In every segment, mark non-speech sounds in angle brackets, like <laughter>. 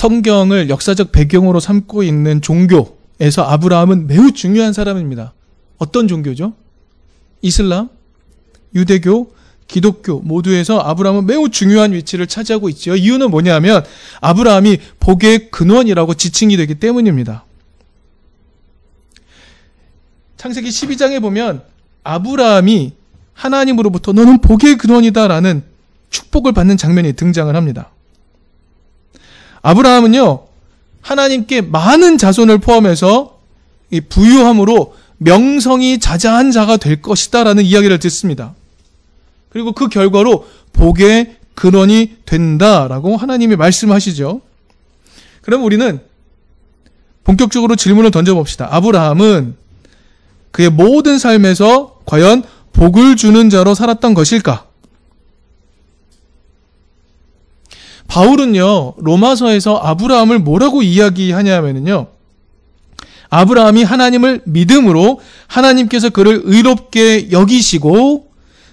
성경을 역사적 배경으로 삼고 있는 종교에서 아브라함은 매우 중요한 사람입니다. 어떤 종교죠? 이슬람, 유대교, 기독교 모두에서 아브라함은 매우 중요한 위치를 차지하고 있죠. 이유는 뭐냐면 아브라함이 복의 근원이라고 지칭이 되기 때문입니다. 창세기 12장에 보면 아브라함이 하나님으로부터 너는 복의 근원이다라는 축복을 받는 장면이 등장을 합니다. 아브라함은요, 하나님께 많은 자손을 포함해서 부유함으로 명성이 자자한 자가 될 것이다 라는 이야기를 듣습니다. 그리고 그 결과로 복의 근원이 된다 라고 하나님이 말씀하시죠. 그럼 우리는 본격적으로 질문을 던져봅시다. 아브라함은 그의 모든 삶에서 과연 복을 주는 자로 살았던 것일까? 바울은요, 로마서에서 아브라함을 뭐라고 이야기하냐면요. 아브라함이 하나님을 믿음으로 하나님께서 그를 의롭게 여기시고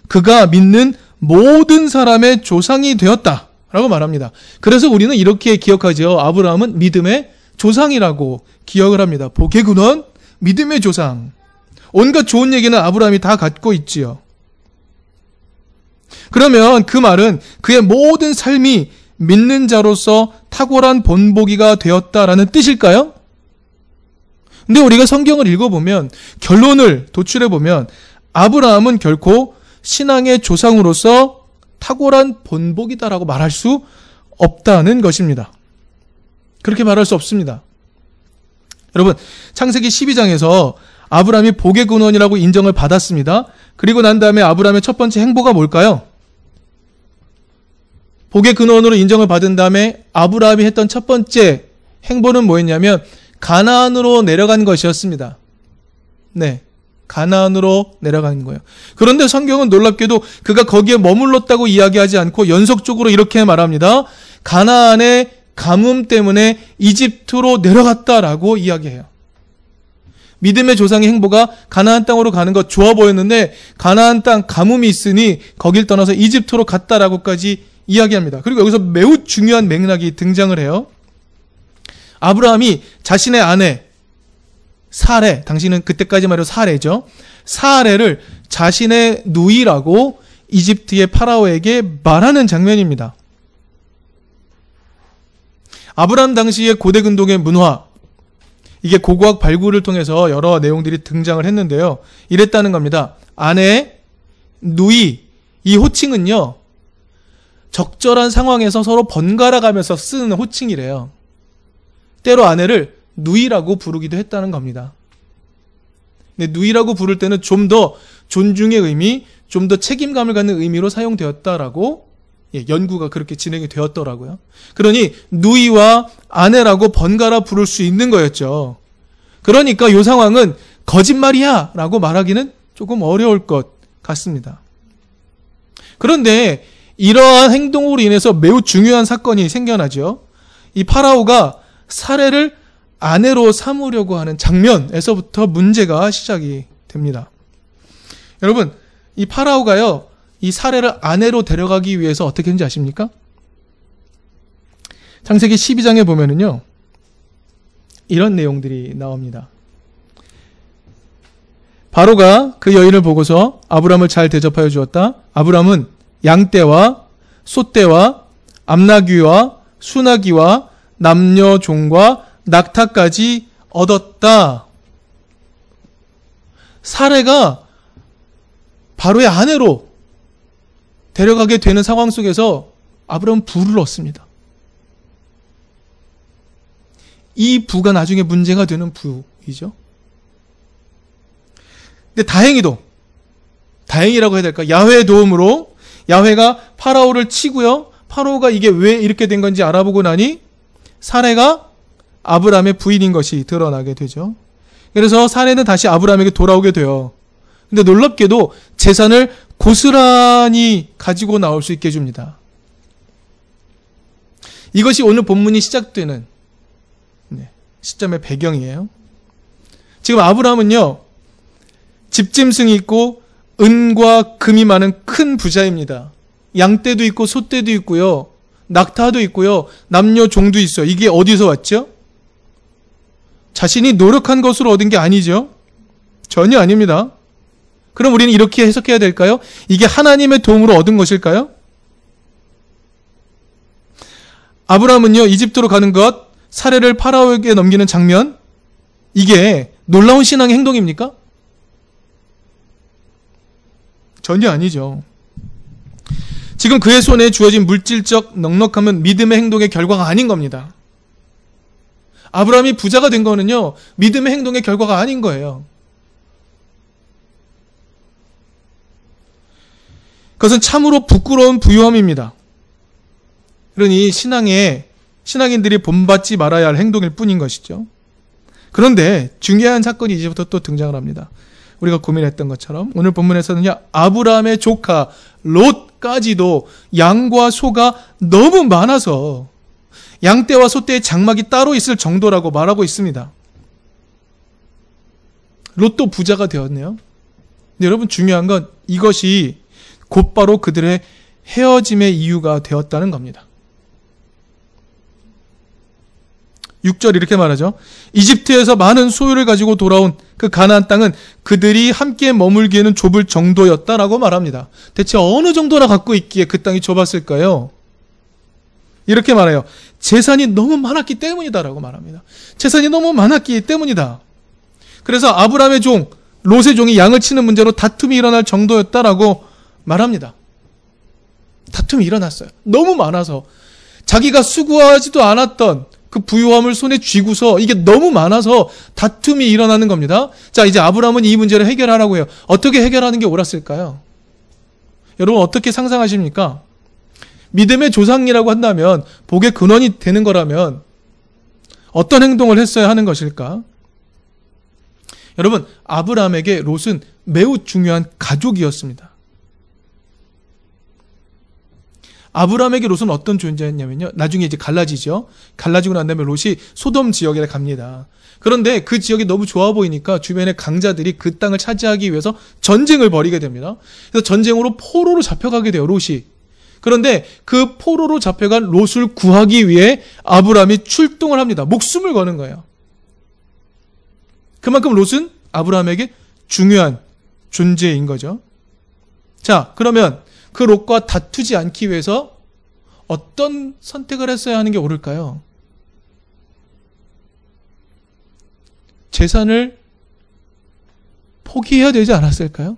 그가 믿는 모든 사람의 조상이 되었다. 라고 말합니다. 그래서 우리는 이렇게 기억하죠. 아브라함은 믿음의 조상이라고 기억을 합니다. 복의 근원, 믿음의 조상. 온갖 좋은 얘기는 아브라함이 다 갖고 있지요. 그러면 그 말은 그의 모든 삶이 믿는 자로서 탁월한 본보기가 되었다라는 뜻일까요? 근데 우리가 성경을 읽어보면 결론을 도출해보면 아브라함은 결코 신앙의 조상으로서 탁월한 본보기다라고 말할 수 없다는 것입니다. 그렇게 말할 수 없습니다. 여러분, 창세기 12장에서 아브라함이 복의 근원이라고 인정을 받았습니다. 그리고 난 다음에 아브라함의 첫 번째 행보가 뭘까요? 복의 근원으로 인정을 받은 다음에 아브라함이 했던 첫 번째 행보는 뭐였냐면 가나안으로 내려간 것이었습니다. 네. 가나안으로 내려가는 거예요. 그런데 성경은 놀랍게도 그가 거기에 머물렀다고 이야기하지 않고 연속적으로 이렇게 말합니다. 가나안의 가뭄 때문에 이집트로 내려갔다라고 이야기해요. 믿음의 조상의 행보가 가나안 땅으로 가는 것 좋아 보였는데 가나안 땅 가뭄이 있으니 거길 떠나서 이집트로 갔다라고까지 이야기합니다. 그리고 여기서 매우 중요한 맥락이 등장을 해요. 아브라함이 자신의 아내 사례, 당신은 그때까지 말해도 사례죠. 사례를 자신의 누이라고 이집트의 파라오에게 말하는 장면입니다. 아브라함 당시의 고대 근동의 문화, 이게 고고학 발굴을 통해서 여러 내용들이 등장을 했는데요. 이랬다는 겁니다. 아내, 누이, 이 호칭은요, 적절한 상황에서 서로 번갈아 가면서 쓰는 호칭이래요. 때로 아내를 누이라고 부르기도 했다는 겁니다. 근데 누이라고 부를 때는 좀 더 존중의 의미, 좀 더 책임감을 갖는 의미로 사용되었다라고 예, 연구가 그렇게 진행이 되었더라고요. 그러니 누이와 아내라고 번갈아 부를 수 있는 거였죠. 그러니까 이 상황은 거짓말이야 라고 말하기는 조금 어려울 것 같습니다. 그런데 이러한 행동으로 인해서 매우 중요한 사건이 생겨나죠. 이 파라오가 사례를 아내로 삼으려고 하는 장면에서부터 문제가 시작이 됩니다. 여러분, 이 파라오가요, 이 사례를 아내로 데려가기 위해서 어떻게 했는지 아십니까? 창세기 12장에 보면은요, 이런 내용들이 나옵니다. 바로가 그 여인을 보고서 아브람을 잘 대접하여 주었다. 아브람은 양떼와 소떼와 암나귀와 수나귀와 남녀 종과 낙타까지 얻었다. 사례가 바로의 아내로 데려가게 되는 상황 속에서 아브라함은 부를 얻습니다. 이 부가 나중에 문제가 되는 부이죠. 근데 다행히도 다행이라고 해야 될까? 야훼의 도움으로 야훼가 파라오를 치고요. 파라오가 이게 왜 이렇게 된 건지 알아보고 나니 사례가 아브라함의 부인인 것이 드러나게 되죠. 그래서 사례는 다시 아브라함에게 돌아오게 돼요. 근데 놀랍게도 재산을 고스란히 가지고 나올 수 있게 해줍니다. 이것이 오늘 본문이 시작되는 네, 시점의 배경이에요. 지금 아브라함은요, 집짐승이 있고 은과 금이 많은 큰 부자입니다. 양떼도 있고 소떼도 있고요. 낙타도 있고요. 남녀 종도 있어요. 이게 어디서 왔죠? 자신이 노력한 것으로 얻은 게 아니죠. 전혀 아닙니다. 그럼 우리는 이렇게 해석해야 될까요? 이게 하나님의 도움으로 얻은 것일까요? 아브라함은요, 이집트로 가는 것, 사례를 파라오에게 넘기는 장면, 이게 놀라운 신앙의 행동입니까? 전혀 아니죠. 지금 그의 손에 주어진 물질적 넉넉함은 믿음의 행동의 결과가 아닌 겁니다. 아브라함이 부자가 된 거는요, 믿음의 행동의 결과가 아닌 거예요. 그것은 참으로 부끄러운 부유함입니다. 그러니 신앙에 신앙인들이 본받지 말아야 할 행동일 뿐인 것이죠. 그런데 중요한 사건이 이제부터 또 등장을 합니다. 우리가 고민했던 것처럼 오늘 본문에서는요 아브라함의 조카 롯까지도 양과 소가 너무 많아서 양떼와 소떼의 장막이 따로 있을 정도라고 말하고 있습니다. 롯도 부자가 되었네요. 여러분 중요한 건 이것이 곧바로 그들의 헤어짐의 이유가 되었다는 겁니다. 6절 이렇게 말하죠. 이집트에서 많은 소유를 가지고 돌아온 그 가나안 땅은 그들이 함께 머물기에는 좁을 정도였다라고 말합니다. 대체 어느 정도나 갖고 있기에 그 땅이 좁았을까요? 이렇게 말해요. 재산이 너무 많았기 때문이다라고 말합니다. 재산이 너무 많았기 때문이다. 그래서 아브라함의 종, 롯의 종이 양을 치는 문제로 다툼이 일어날 정도였다라고 말합니다. 다툼이 일어났어요. 너무 많아서 자기가 수고하지도 않았던 그 부유함을 손에 쥐고서 이게 너무 많아서 다툼이 일어나는 겁니다. 자, 이제 아브라함은 이 문제를 해결하라고 해요. 어떻게 해결하는 게 옳았을까요? 여러분 어떻게 상상하십니까? 믿음의 조상이라고 한다면 복의 근원이 되는 거라면 어떤 행동을 했어야 하는 것일까? 여러분, 아브라함에게 롯은 매우 중요한 가족이었습니다. 아브라함에게 롯은 어떤 존재였냐면요. 나중에 이제 갈라지죠. 갈라지고 난 다음에 롯이 소돔 지역에 갑니다. 그런데 그 지역이 너무 좋아 보이니까 주변의 강자들이 그 땅을 차지하기 위해서 전쟁을 벌이게 됩니다. 그래서 전쟁으로 포로로 잡혀가게 돼요, 롯이. 그런데 그 포로로 잡혀간 롯을 구하기 위해 아브라함이 출동을 합니다. 목숨을 거는 거예요. 그만큼 롯은 아브라함에게 중요한 존재인 거죠. 자, 그러면 그 롯과 다투지 않기 위해서 어떤 선택을 했어야 하는 게 옳을까요? 재산을 포기해야 되지 않았을까요?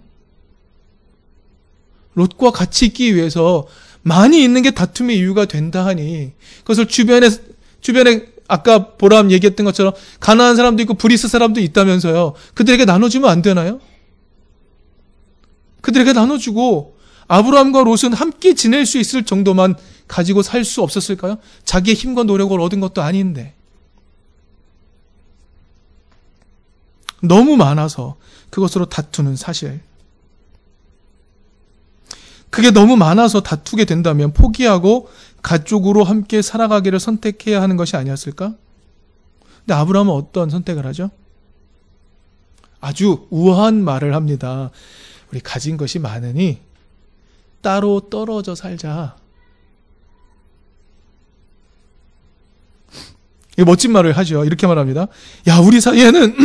롯과 같이 있기 위해서 많이 있는 게 다툼의 이유가 된다 하니 그것을 주변에 주변에 아까 보람 얘기했던 것처럼 가난한 사람도 있고 브리스 사람도 있다면서요. 그들에게 나눠주면 안 되나요? 그들에게 나눠주고 아브라함과 롯은 함께 지낼 수 있을 정도만 가지고 살 수 없었을까요? 자기의 힘과 노력을 얻은 것도 아닌데. 너무 많아서 그것으로 다투는 사실. 그게 너무 많아서 다투게 된다면 포기하고 가족으로 함께 살아가기를 선택해야 하는 것이 아니었을까? 근데 아브라함은 어떤 선택을 하죠? 아주 우아한 말을 합니다. 우리 가진 것이 많으니 따로 떨어져 살자. 이 멋진 말을 하죠. 이렇게 말합니다. 야, 우리 사이에는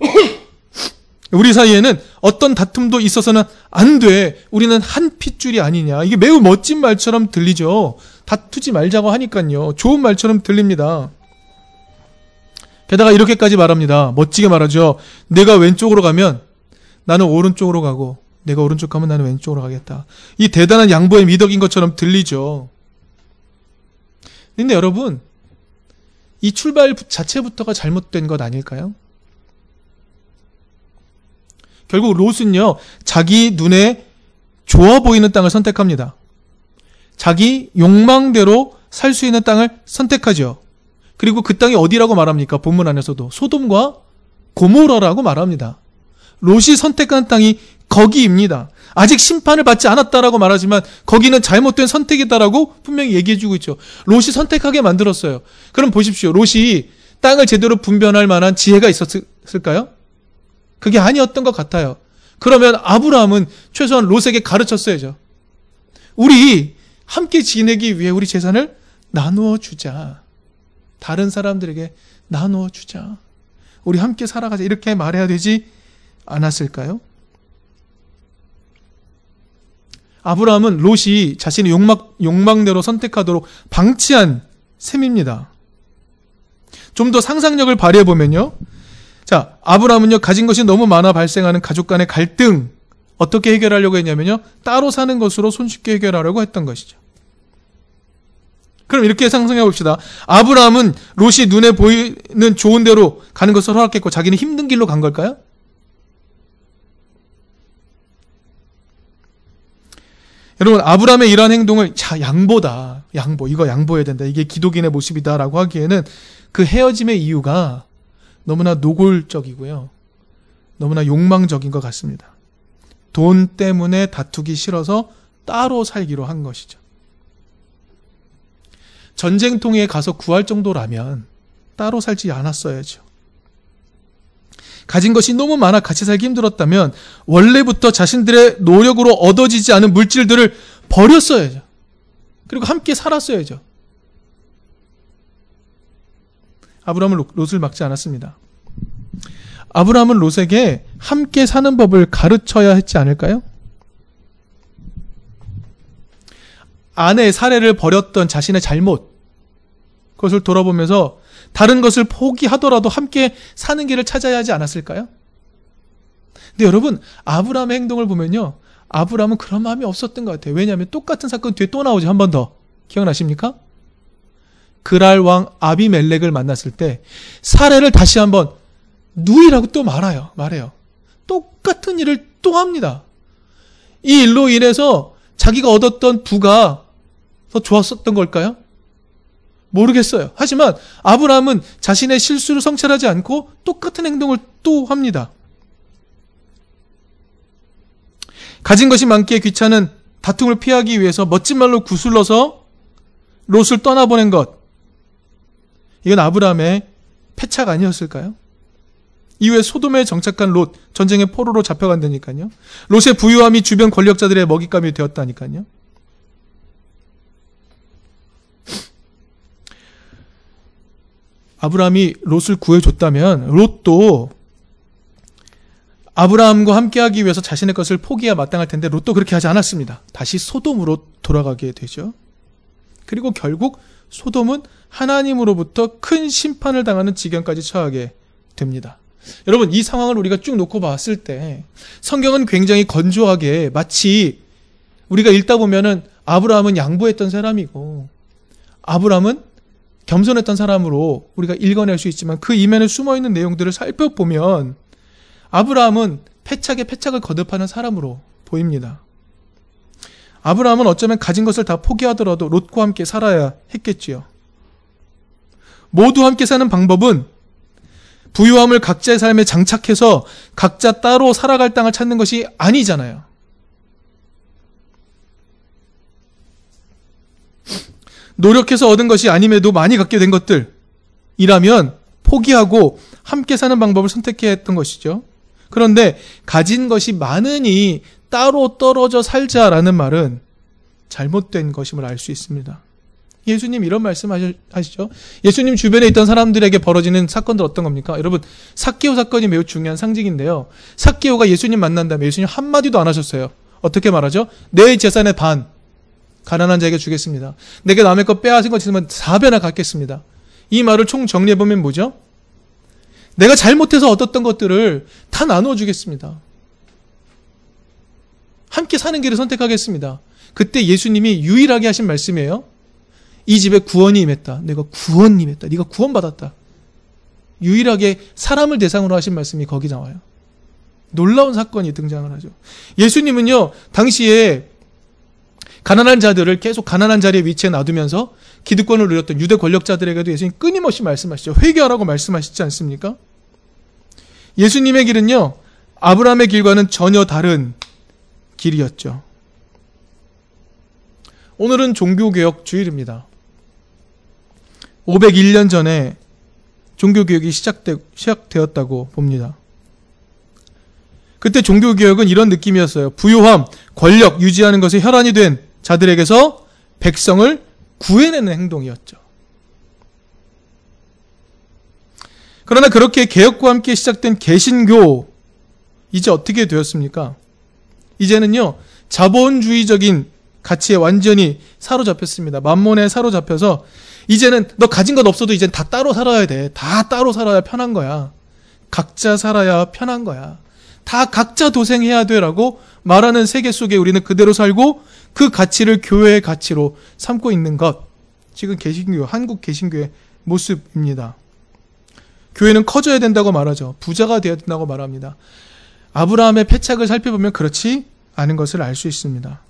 <clears throat> 우리 사이에는 어떤 다툼도 있어서는 안 돼. 우리는 한 핏줄이 아니냐. 이게 매우 멋진 말처럼 들리죠. 다투지 말자고 하니까요. 좋은 말처럼 들립니다. 게다가 이렇게까지 말합니다. 멋지게 말하죠. 내가 왼쪽으로 가면 나는 오른쪽으로 가고 내가 오른쪽 가면 나는 왼쪽으로 가겠다. 이 대단한 양보의 미덕인 것처럼 들리죠. 근데 여러분, 이 출발 자체부터가 잘못된 것 아닐까요? 결국 롯은요, 자기 눈에 좋아 보이는 땅을 선택합니다. 자기 욕망대로 살 수 있는 땅을 선택하죠. 그리고 그 땅이 어디라고 말합니까? 본문 안에서도 소돔과 고모라라고 말합니다. 롯이 선택한 땅이 거기입니다. 아직 심판을 받지 않았다라고 말하지만 거기는 잘못된 선택이다라고 분명히 얘기해주고 있죠. 롯이 선택하게 만들었어요. 그럼 보십시오. 롯이 땅을 제대로 분변할 만한 지혜가 있었을까요? 그게 아니었던 것 같아요. 그러면 아브라함은 최소한 롯에게 가르쳤어야죠. 우리 함께 지내기 위해 우리 재산을 나누어 주자. 다른 사람들에게 나누어 주자. 우리 함께 살아가자. 이렇게 말해야 되지 않았을까요? 아브라함은 롯이 자신의 욕망, 욕망대로 선택하도록 방치한 셈입니다. 좀 더 상상력을 발휘해 보면요. 자, 아브라함은요, 가진 것이 너무 많아 발생하는 가족 간의 갈등, 어떻게 해결하려고 했냐면요, 따로 사는 것으로 손쉽게 해결하려고 했던 것이죠. 그럼 이렇게 상상해 봅시다. 아브라함은 롯이 눈에 보이는 좋은 대로 가는 것을 허락했고 자기는 힘든 길로 간 걸까요? 여러분 아브라함의 이러한 행동을 자 양보다 양보 이거 양보해야 된다. 이게 기독인의 모습이다라고 하기에는 그 헤어짐의 이유가 너무나 노골적이고요. 너무나 욕망적인 것 같습니다. 돈 때문에 다투기 싫어서 따로 살기로 한 것이죠. 전쟁통에 가서 구할 정도라면 따로 살지 않았어야죠 가진 것이 너무 많아 같이 살기 힘들었다면 원래부터 자신들의 노력으로 얻어지지 않은 물질들을 버렸어야죠. 그리고 함께 살았어야죠. 아브라함은 롯을 막지 않았습니다. 아브라함은 롯에게 함께 사는 법을 가르쳐야 했지 않을까요? 아내의 사례를 버렸던 자신의 잘못, 그것을 돌아보면서 다른 것을 포기하더라도 함께 사는 길을 찾아야 하지 않았을까요? 근데 여러분, 아브라함의 행동을 보면요. 아브라함은 그런 마음이 없었던 것 같아요. 왜냐하면 똑같은 사건 뒤에 또 나오죠. 한 번 더. 기억나십니까? 그랄 왕 아비멜렉을 만났을 때 사례를 다시 한번 누이라고 또 말아요. 말해요. 똑같은 일을 또 합니다. 이 일로 인해서 자기가 얻었던 부가 더 좋았었던 걸까요? 모르겠어요. 하지만 아브라함은 자신의 실수를 성찰하지 않고 똑같은 행동을 또 합니다. 가진 것이 많기에 귀찮은 다툼을 피하기 위해서 멋진 말로 구슬러서 롯을 떠나보낸 것. 이건 아브라함의 패착 아니었을까요? 이후에 소돔에 정착한 롯, 전쟁의 포로로 잡혀간다니까요. 롯의 부유함이 주변 권력자들의 먹잇감이 되었다니까요. 아브라함이 롯을 구해줬다면 롯도 아브라함과 함께하기 위해서 자신의 것을 포기해야 마땅할 텐데 롯도 그렇게 하지 않았습니다. 다시 소돔으로 돌아가게 되죠. 그리고 결국 소돔은 하나님으로부터 큰 심판을 당하는 지경까지 처하게 됩니다. 여러분 이 상황을 우리가 쭉 놓고 봤을 때 성경은 굉장히 건조하게 마치 우리가 읽다 보면은 아브라함은 양보했던 사람이고 아브라함은 겸손했던 사람으로 우리가 읽어낼 수 있지만 그 이면에 숨어 있는 내용들을 살펴보면 아브라함은 패착에 패착을 거듭하는 사람으로 보입니다. 아브라함은 어쩌면 가진 것을 다 포기하더라도 롯과 함께 살아야 했겠지요. 모두 함께 사는 방법은 부유함을 각자의 삶에 장착해서 각자 따로 살아갈 땅을 찾는 것이 아니잖아요. 노력해서 얻은 것이 아님에도 많이 갖게 된 것들이라면 포기하고 함께 사는 방법을 선택해야 했던 것이죠. 그런데 가진 것이 많으니 따로 떨어져 살자라는 말은 잘못된 것임을 알 수 있습니다. 예수님 이런 말씀 하시죠? 예수님 주변에 있던 사람들에게 벌어지는 사건들 어떤 겁니까? 여러분, 사케오 사건이 매우 중요한 상징인데요. 사케오가 예수님 만난 다음에 예수님 한마디도 안 하셨어요. 어떻게 말하죠? 내 재산의 반, 가난한 자에게 주겠습니다. 내게 남의 것 빼앗은 것 있으면 4배나 갖겠습니다. 이 말을 총 정리해보면 뭐죠? 내가 잘못해서 얻었던 것들을 다 나눠주겠습니다. 함께 사는 길을 선택하겠습니다. 그때 예수님이 유일하게 하신 말씀이에요. 이 집에 구원이 임했다. 내가 구원 임했다. 네가 구원받았다. 유일하게 사람을 대상으로 하신 말씀이 거기 나와요. 놀라운 사건이 등장을 하죠. 예수님은요, 당시에 가난한 자들을 계속 가난한 자리에 위치해 놔두면서 기득권을 누렸던 유대 권력자들에게도 예수님 끊임없이 말씀하시죠. 회개하라고 말씀하시지 않습니까? 예수님의 길은요, 아브라함의 길과는 전혀 다른 길이었죠. 오늘은 종교개혁 주일입니다. 501년 전에 종교개혁이 시작되, 시작되었다고 봅니다. 그때 종교개혁은 이런 느낌이었어요. 부유함, 권력 유지하는 것에 혈안이 된 자들에게서 백성을 구해내는 행동이었죠. 그러나 그렇게 개혁과 함께 시작된 개신교 이제 어떻게 되었습니까? 이제는요 자본주의적인 가치에 완전히 사로잡혔습니다. 만몬에 사로잡혀서 이제는 너 가진 것 없어도 이젠 다 따로 살아야 돼. 다 따로 살아야 편한 거야. 각자 살아야 편한 거야. 다 각자 도생해야 돼라고 말하는 세계 속에 우리는 그대로 살고 그 가치를 교회의 가치로 삼고 있는 것. 지금 개신교, 한국 개신교의 모습입니다. 교회는 커져야 된다고 말하죠. 부자가 되어야 된다고 말합니다. 아브라함의 패착을 살펴보면 그렇지 않은 것을 알 수 있습니다.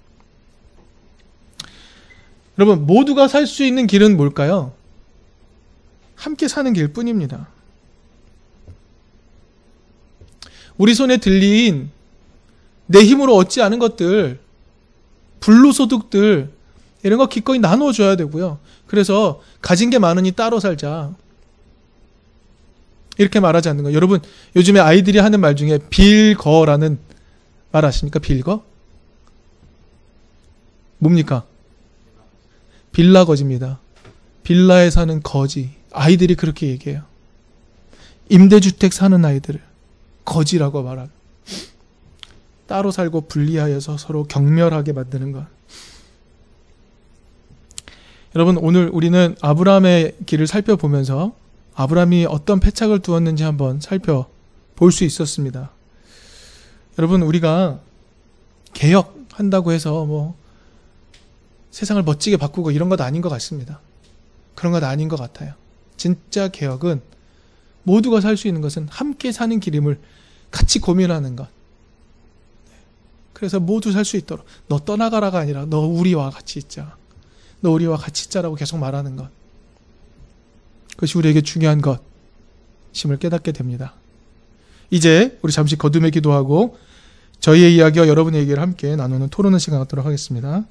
여러분, 모두가 살 수 있는 길은 뭘까요? 함께 사는 길 뿐입니다. 우리 손에 들린 내 힘으로 얻지 않은 것들, 불로소득들, 이런 거 기꺼이 나눠줘야 되고요. 그래서 가진 게 많으니 따로 살자. 이렇게 말하지 않는 거예요. 여러분, 요즘에 아이들이 하는 말 중에 빌거라는 말 아십니까? 빌거? 뭡니까? 빌라 거지입니다. 빌라에 사는 거지. 아이들이 그렇게 얘기해요. 임대주택 사는 아이들을 거지라고 말하고 따로 살고 분리하여서 서로 경멸하게 만드는 것. 여러분 오늘 우리는 아브라함의 길을 살펴보면서 아브라함이 어떤 패착을 두었는지 한번 살펴볼 수 있었습니다. 여러분 우리가 개혁한다고 해서 뭐 세상을 멋지게 바꾸고 이런 것 아닌 것 같습니다. 그런 것 아닌 것 같아요. 진짜 개혁은 모두가 살 수 있는 것은 함께 사는 길임을 같이 고민하는 것. 그래서 모두 살 수 있도록 너 떠나가라가 아니라 너 우리와 같이 있자. 너 우리와 같이 있자라고 계속 말하는 것. 그것이 우리에게 중요한 것임을 깨닫게 됩니다. 이제 우리 잠시 거듭의 기도하고 저희의 이야기와 여러분의 얘기를 함께 나누는 토론의 시간 갖도록 하겠습니다.